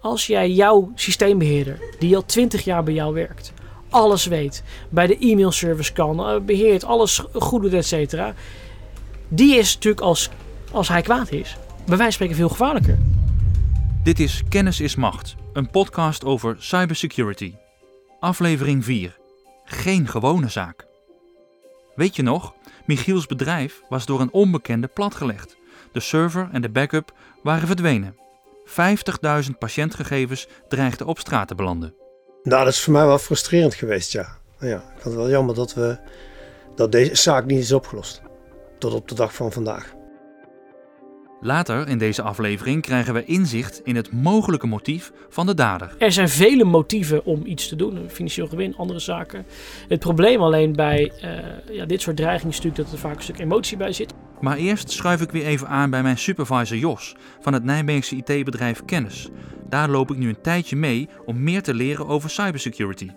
Als jij jouw systeembeheerder, die al 20 jaar bij jou werkt, alles weet, bij de e-mailservice kan, eh, beheert, alles goed doet, et cetera. Die is natuurlijk als, als hij kwaad is, bij wijze van spreken veel gevaarlijker. Dit is Kennis is Macht, een podcast over cybersecurity. Aflevering 4. Geen gewone zaak. Weet je nog? Michiels bedrijf was door een onbekende platgelegd. De server en de backup waren verdwenen. 50.000 patiëntgegevens dreigden op straat te belanden. Nou, dat is voor mij wel frustrerend geweest, ja. ja ik vond het wel jammer dat, we, dat deze zaak niet is opgelost. Tot op de dag van vandaag. Later in deze aflevering krijgen we inzicht in het mogelijke motief van de dader. Er zijn vele motieven om iets te doen, financieel gewin, andere zaken. Het probleem alleen bij uh, ja, dit soort dreigingen is natuurlijk dat er vaak een stuk emotie bij zit. Maar eerst schuif ik weer even aan bij mijn supervisor Jos van het Nijmeegse IT-bedrijf Kennis. Daar loop ik nu een tijdje mee om meer te leren over cybersecurity.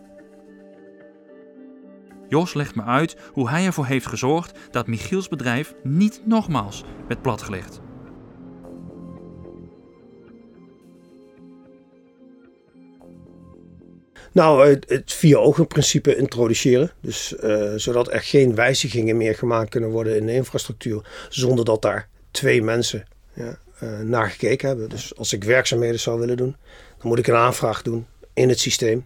Jos legt me uit hoe hij ervoor heeft gezorgd dat Michiels bedrijf niet nogmaals werd platgelegd. Nou, het, het vier-ogen-principe introduceren. Dus uh, zodat er geen wijzigingen meer gemaakt kunnen worden in de infrastructuur. Zonder dat daar twee mensen ja, uh, naar gekeken hebben. Dus als ik werkzaamheden zou willen doen, dan moet ik een aanvraag doen in het systeem.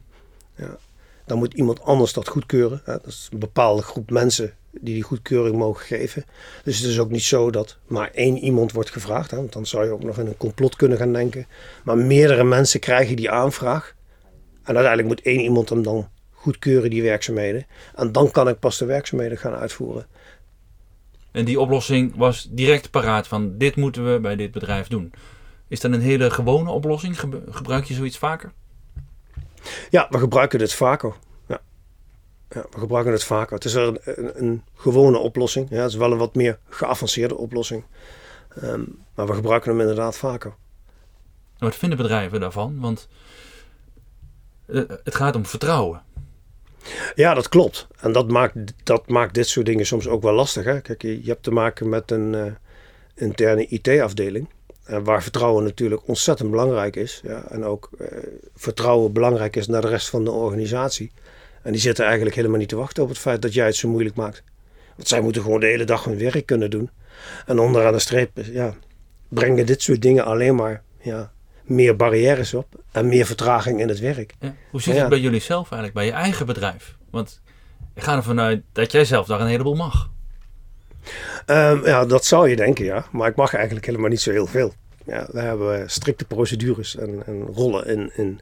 Ja. Dan moet iemand anders dat goedkeuren. Dat is een bepaalde groep mensen die die goedkeuring mogen geven. Dus het is ook niet zo dat maar één iemand wordt gevraagd. Hè, want dan zou je ook nog in een complot kunnen gaan denken. Maar meerdere mensen krijgen die aanvraag. En uiteindelijk moet één iemand hem dan goedkeuren, die werkzaamheden. En dan kan ik pas de werkzaamheden gaan uitvoeren. En die oplossing was direct paraat van dit moeten we bij dit bedrijf doen. Is dat een hele gewone oplossing? Gebruik je zoiets vaker? Ja, we gebruiken dit vaker. Ja. ja we gebruiken het vaker. Het is een, een, een gewone oplossing. Ja, het is wel een wat meer geavanceerde oplossing. Um, maar we gebruiken hem inderdaad vaker. Wat vinden bedrijven daarvan? Want het gaat om vertrouwen. Ja, dat klopt. En dat maakt, dat maakt dit soort dingen soms ook wel lastig. Hè? Kijk, je, hebt te maken met een uh, interne IT-afdeling. Uh, waar vertrouwen natuurlijk ontzettend belangrijk is. Ja, en ook vertrouwen belangrijk is naar de rest van de organisatie. En die zitten eigenlijk helemaal niet te wachten op het feit dat jij het zo moeilijk maakt. Want zij moeten gewoon de hele dag hun werk kunnen doen. En onderaan de streep ja, brengen dit soort dingen alleen maar ja, meer barrières op en meer vertraging in het werk. Ja. Hoe zit het bij jullie zelf eigenlijk, bij je eigen bedrijf? Want ik ga ervan uit dat jij zelf daar een heleboel mag. Um, ja, dat zou je denken, ja. Maar ik mag eigenlijk helemaal niet zo heel veel. Ja, we hebben strikte procedures en, en rollen in, in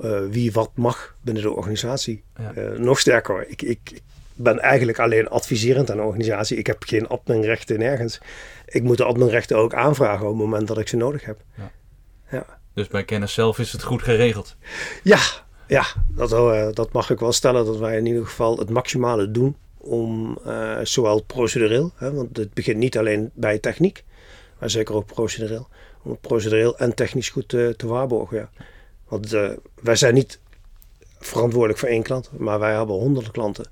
uh, wie wat mag binnen de organisatie. Ja. Uh, nog sterker, ik, ik, ben eigenlijk alleen adviserend aan de organisatie. Ik heb geen adminrechten nergens. Ik moet de adminrechten ook aanvragen op het moment dat ik ze nodig heb. Ja ja. Dus bij kennis zelf is het goed geregeld? Ja, ja dat, uh, dat mag ik wel stellen. Dat wij in ieder geval het maximale doen om uh, zowel procedureel, hè, want het begint niet alleen bij techniek, maar zeker ook procedureel, om het procedureel en technisch goed te, te waarborgen. Ja. Want uh, wij zijn niet verantwoordelijk voor één klant, maar wij hebben honderden klanten.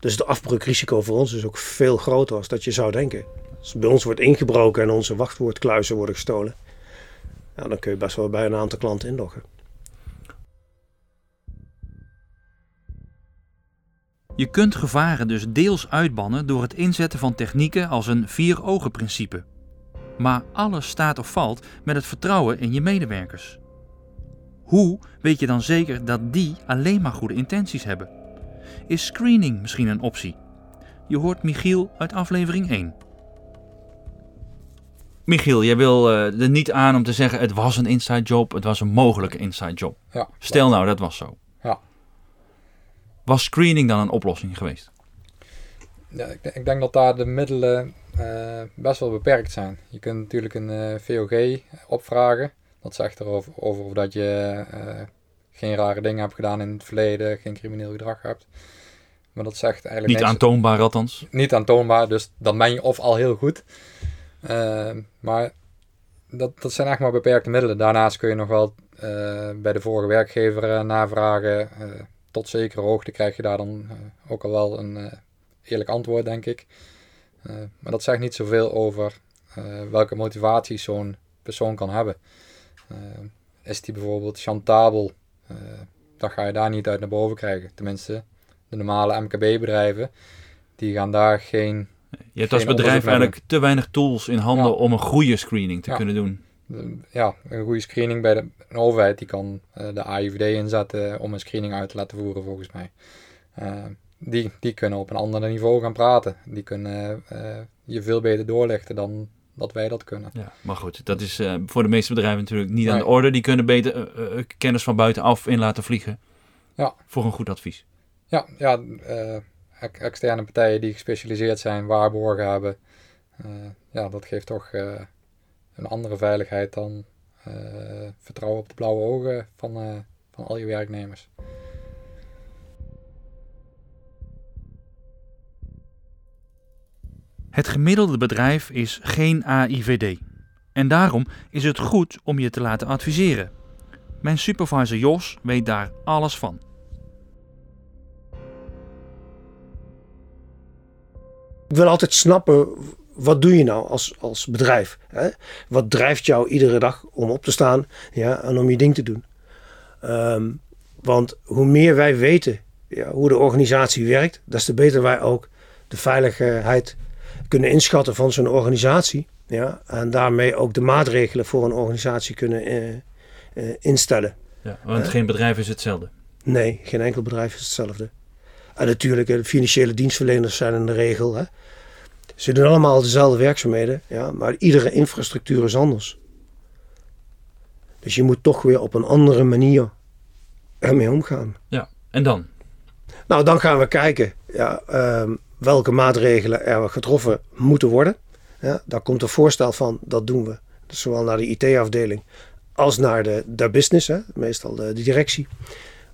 Dus het afbreukrisico voor ons is ook veel groter dan dat je zou denken. Als bij ons wordt ingebroken en onze wachtwoordkluizen worden gestolen, dan kun je best wel bij een aantal klanten inloggen. Je kunt gevaren dus deels uitbannen door het inzetten van technieken als een vier-ogen-principe. Maar alles staat of valt met het vertrouwen in je medewerkers. Hoe weet je dan zeker dat die alleen maar goede intenties hebben? Is screening misschien een optie? Je hoort Michiel uit aflevering 1. Michiel, jij wil uh, er niet aan om te zeggen het was een inside job, het was een mogelijke inside job. Ja, Stel nou, dat was zo. Ja. Was screening dan een oplossing geweest? Ja, ik, ik denk dat daar de middelen uh, best wel beperkt zijn. Je kunt natuurlijk een uh, eh, VOG opvragen. Dat zegt erover over of dat je geen rare dingen hebt gedaan in het verleden, geen crimineel gedrag hebt. Maar dat zegt eigenlijk niet aantoonbaar althans. Niet aantoonbaar, dus dan ben je of al heel goed. Uh, maar dat, dat zijn echt maar beperkte middelen. Daarnaast kun je nog wel uh, bij de vorige werkgever uh, navragen. tot zekere hoogte krijg je daar dan ook al wel een eerlijk antwoord, denk ik. maar dat zegt niet zoveel over welke motivaties zo'n persoon kan hebben. is die bijvoorbeeld chantabel, dan ga je daar niet uit naar boven krijgen. Tenminste, de normale MKB-bedrijven, die gaan daar geen. Je hebt als bedrijf eigenlijk te weinig tools in handen om een goede screening te kunnen doen. Ja, een goede screening bij de overheid, die kan uh, de AIVD inzetten om een screening uit te laten voeren, volgens mij. Uh, die, die kunnen op een ander niveau gaan praten. Die kunnen je veel beter doorlichten dan dat wij dat kunnen. Ja, maar goed, dat is voor de meeste bedrijven natuurlijk niet aan de orde. Die kunnen beter kennis van buitenaf in laten vliegen. Ja. Voor een goed advies. Ja, ja externe partijen die gespecialiseerd zijn, waarborgen hebben. ja, dat geeft toch een andere veiligheid dan vertrouwen op de blauwe ogen van, van al je werknemers. Het gemiddelde bedrijf is geen AIVD. En daarom is het goed om je te laten adviseren. Mijn supervisor Jos weet daar alles van. Ik wil altijd snappen, wat doe je nou als, als bedrijf? Hè? Wat drijft jou iedere dag om op te staan ja, en om je ding te doen? Ehm, want hoe meer wij weten ja, hoe de organisatie werkt, des te beter wij ook de veiligheid kunnen inschatten van zo'n organisatie. Ja, en daarmee ook de maatregelen voor een organisatie kunnen eh, eh, instellen. Ja, want geen bedrijf is hetzelfde. Nee, geen enkel bedrijf is hetzelfde. En natuurlijk, de financiële dienstverleners zijn in de regel. Hè. Ze doen allemaal dezelfde werkzaamheden, ja, maar iedere infrastructuur is anders. Dus je moet toch weer op een andere manier ermee omgaan. Ja, en dan? Nou, dan gaan we kijken. Ja, ehm, welke maatregelen er getroffen moeten worden. Ja, daar komt een voorstel van, dat doen we. Dus zowel naar de IT-afdeling als naar de, de business, hè, meestal de, de, directie.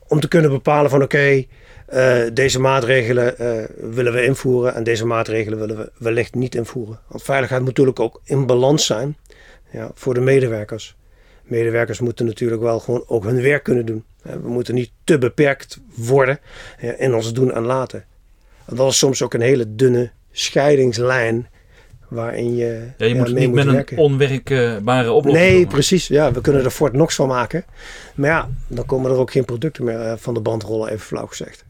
Om te kunnen bepalen van oké, eh, deze maatregelen uh, willen we invoeren en deze maatregelen willen we wellicht niet invoeren. Want veiligheid moet natuurlijk ook in balans zijn ja, voor de medewerkers. Medewerkers moeten natuurlijk wel gewoon ook hun werk kunnen doen. We moeten niet te beperkt worden in ons doen en laten dat is soms ook een hele dunne scheidingslijn waarin je. Ja, je moet het niet met een onwerkbare oplossing. Nee, precies. Ja, we kunnen er Fort Knox van maken. Maar ja, dan komen er ook geen producten meer eh, van de band rollen, even flauw gezegd.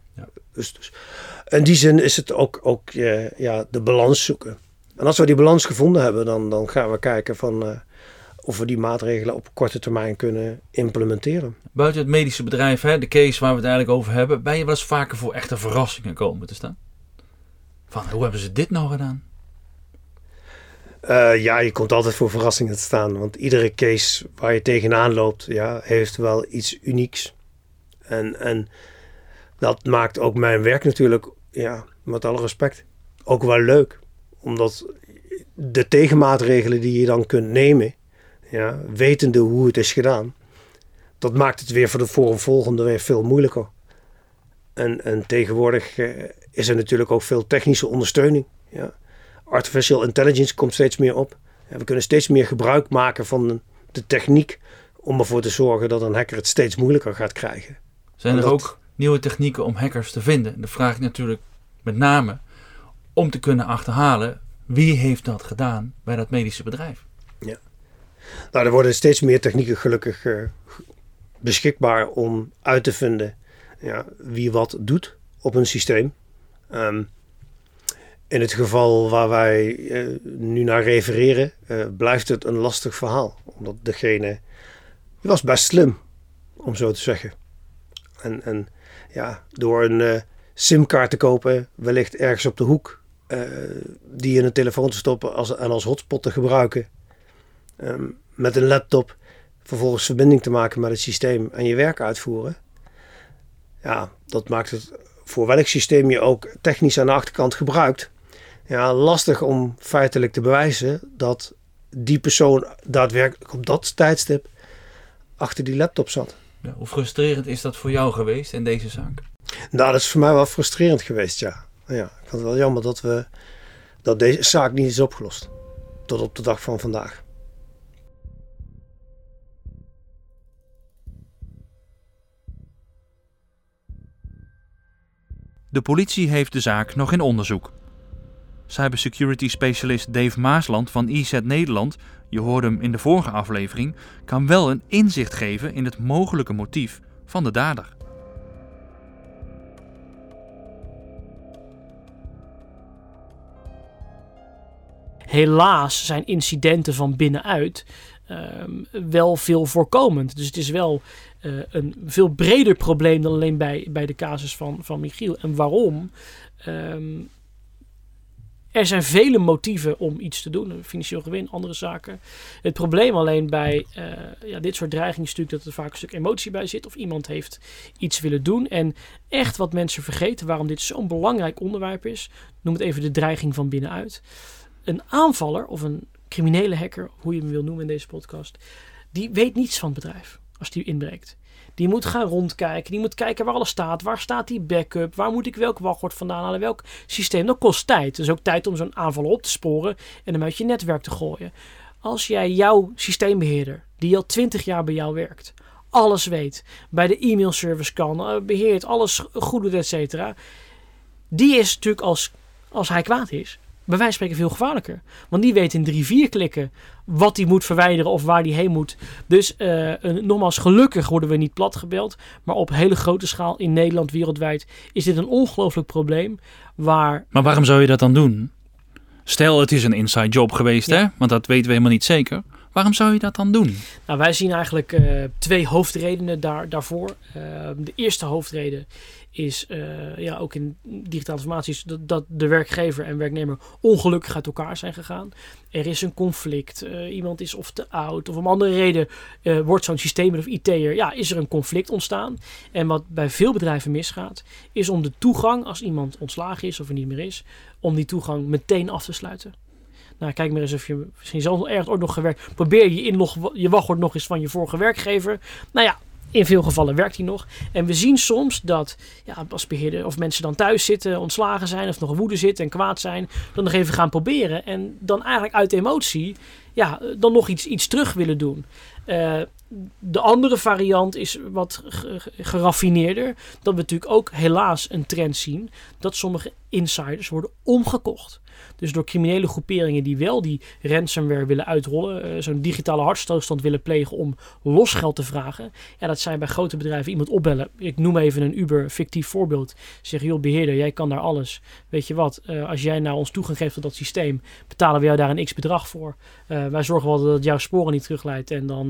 Dus, dus in die zin is het ook, ook uh, ja, de balans zoeken. En als we die balans gevonden hebben, dan, dan gaan we kijken van. Uh, of we die maatregelen op korte termijn kunnen implementeren. Buiten het medische bedrijf, hè, de case waar we het eigenlijk over hebben, ben je wel eens vaker voor echte verrassingen komen te staan? Van hoe hebben ze dit nou gedaan? Uh, ja, je komt altijd voor verrassingen te staan. Want iedere case waar je tegenaan loopt, ja, heeft wel iets unieks. En, en dat maakt ook mijn werk natuurlijk, ja, met alle respect, ook wel leuk. Omdat de tegenmaatregelen die je dan kunt nemen, ja, wetende hoe het is gedaan, dat maakt het weer voor de voor volgende weer veel moeilijker. En, en tegenwoordig eh, is er natuurlijk ook veel technische ondersteuning. Ja. Artificial intelligence komt steeds meer op. We kunnen steeds meer gebruik maken van de techniek om ervoor te zorgen dat een hacker het steeds moeilijker gaat krijgen. Zijn er ook nieuwe technieken om hackers te vinden? De vraag natuurlijk met name om te kunnen achterhalen wie heeft dat gedaan bij dat medische bedrijf. Ja. Nou, er worden steeds meer technieken gelukkig uh, beschikbaar om uit te vinden ja, wie wat doet op een systeem. Ehm, in het geval waar wij uh, nu naar refereren, uh, blijft het een lastig verhaal. Omdat degene was best slim, om zo te zeggen. En, en ja, door een uh, simkaart te kopen, wellicht ergens op de hoek, die in een telefoon te stoppen als, en als hotspot te gebruiken. Um, met een laptop vervolgens verbinding te maken met het systeem en je werk uitvoeren. Ja, dat maakt het voor welk systeem je ook technisch aan de achterkant gebruikt, ja, lastig om feitelijk te bewijzen dat die persoon daadwerkelijk op dat tijdstip achter die laptop zat. Ja, hoe frustrerend is dat voor jou geweest in deze zaak? Nou, dat is voor mij wel frustrerend geweest, ja. ja ik vond het wel jammer dat, we, dat deze zaak niet is opgelost. Tot op de dag van vandaag. De politie heeft de zaak nog in onderzoek. Cybersecurity specialist Dave Maasland van IZ Nederland, je hoorde hem in de vorige aflevering, kan wel een inzicht geven in het mogelijke motief van de dader. Helaas zijn incidenten van binnenuit ehm, wel veel voorkomend. Dus het is wel eh, een veel breder probleem dan alleen bij, bij de casus van, van Michiel. En waarom? Ehm, er zijn vele motieven om iets te doen. Financieel gewin, andere zaken. Het probleem alleen bij uh, ja, dit soort dreigingen is natuurlijk dat er vaak een stuk emotie bij zit. Of iemand heeft iets willen doen. En echt wat mensen vergeten, waarom dit zo'n belangrijk onderwerp is. Noem het even de dreiging van binnenuit. Een aanvaller of een criminele hacker, hoe je hem wil noemen in deze podcast. Die weet niets van het bedrijf die inbreekt. Die moet gaan rondkijken. Die moet kijken waar alles staat. Waar staat die backup? Waar moet ik welk wachtwoord vandaan halen? Welk systeem? Dat kost tijd. Dus ook tijd om zo'n aanval op te sporen en hem uit je netwerk te gooien. Als jij jouw systeembeheerder, die al 20 jaar bij jou werkt, alles weet, bij de e-mailservice kan, eh, beheert, alles goed doet, et cetera. Die is natuurlijk als, als hij kwaad is, bij wijze van spreken veel gevaarlijker. Want die weet in drie, vier klikken wat hij moet verwijderen of waar hij heen moet. Dus uh, nogmaals, gelukkig worden we niet platgebeld. Maar op hele grote schaal in Nederland, wereldwijd, is dit een ongelooflijk probleem. Waar, maar waarom zou je dat dan doen? Stel, het is een inside job geweest, hè? Want dat weten we helemaal niet zeker. Waarom zou je dat dan doen? Nou, wij zien eigenlijk uh, twee hoofdredenen daar, daarvoor. Uh, de eerste hoofdreden is uh, ja, ook in digitale informaties dat, dat, de werkgever en werknemer ongelukkig uit elkaar zijn gegaan. Er is een conflict, iemand is of te oud of om andere reden wordt zo'n systeem of IT'er, ja, is er een conflict ontstaan. En wat bij veel bedrijven misgaat, is om de toegang, als iemand ontslagen is of er niet meer is, om die toegang meteen af te sluiten. Nou, kijk maar eens of je misschien zelf ergens ooit nog gewerkt. Probeer je inlog, je wachtwoord nog eens van je vorige werkgever. Nou ja, in veel gevallen werkt hij nog. En we zien soms dat ja, als beheerder of mensen dan thuis zitten, ontslagen zijn of nog woede zitten en kwaad zijn, dan nog even gaan proberen. En dan eigenlijk uit emotie ja, dan nog iets, iets terug willen doen. Uh, de andere variant is wat geraffineerder. Dat we natuurlijk ook helaas een trend zien dat sommige insiders worden omgekocht. Dus door criminele groeperingen die wel die ransomware willen uitrollen, uh, zo'n digitale hartstilstand willen plegen om losgeld te vragen. Ja, dat zijn bij grote bedrijven iemand opbellen. Ik noem even een Uber fictief voorbeeld. Zeg, joh, beheerder, jij kan daar alles. Weet je wat, uh, als jij nou ons toegang geeft tot dat systeem, betalen we jou daar een x bedrag voor. Uh, wij zorgen wel dat het jouw sporen niet terugleidt en dan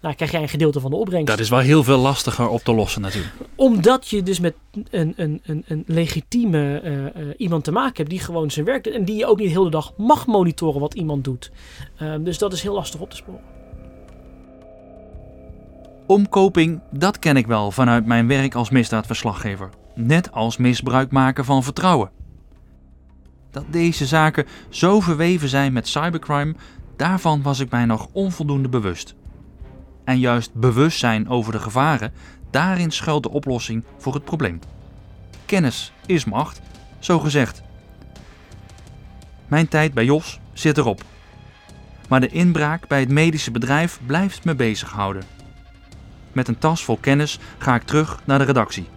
nou, krijg jij een gedeelte van de opbrengst. Dat is wel heel veel lastiger op te lossen natuurlijk. Omdat je dus met een, een, een, een legitieme iemand te maken hebt die gewoon zijn werk doet en die je ook niet de hele dag mag monitoren wat iemand doet. Uh, dus dat is heel lastig op te sporen. Omkoping, dat ken ik wel vanuit mijn werk als misdaadverslaggever. Net als misbruik maken van vertrouwen. Dat deze zaken zo verweven zijn met cybercrime, daarvan was ik mij nog onvoldoende bewust. En juist bewustzijn over de gevaren, daarin schuilt de oplossing voor het probleem. Kennis is macht, zo gezegd. Mijn tijd bij Jos zit erop. Maar de inbraak bij het medische bedrijf blijft me bezighouden. Met een tas vol kennis ga ik terug naar de redactie.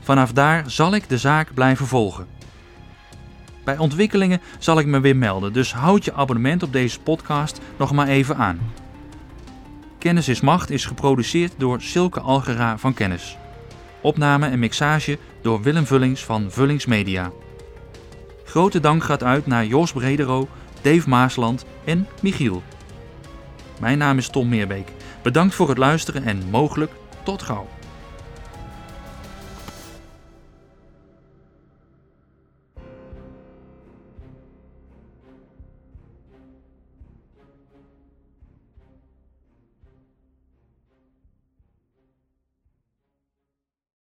Vanaf daar zal ik de zaak blijven volgen. Bij ontwikkelingen zal ik me weer melden, dus houd je abonnement op deze podcast nog maar even aan. Kennis is Macht is geproduceerd door Silke Algera van Kennis. Opname en mixage door Willem Vullings van Vullings Media. Grote dank gaat uit naar Jos Bredero, Dave Maasland en Michiel. Mijn naam is Tom Meerbeek. Bedankt voor het luisteren en mogelijk tot gauw.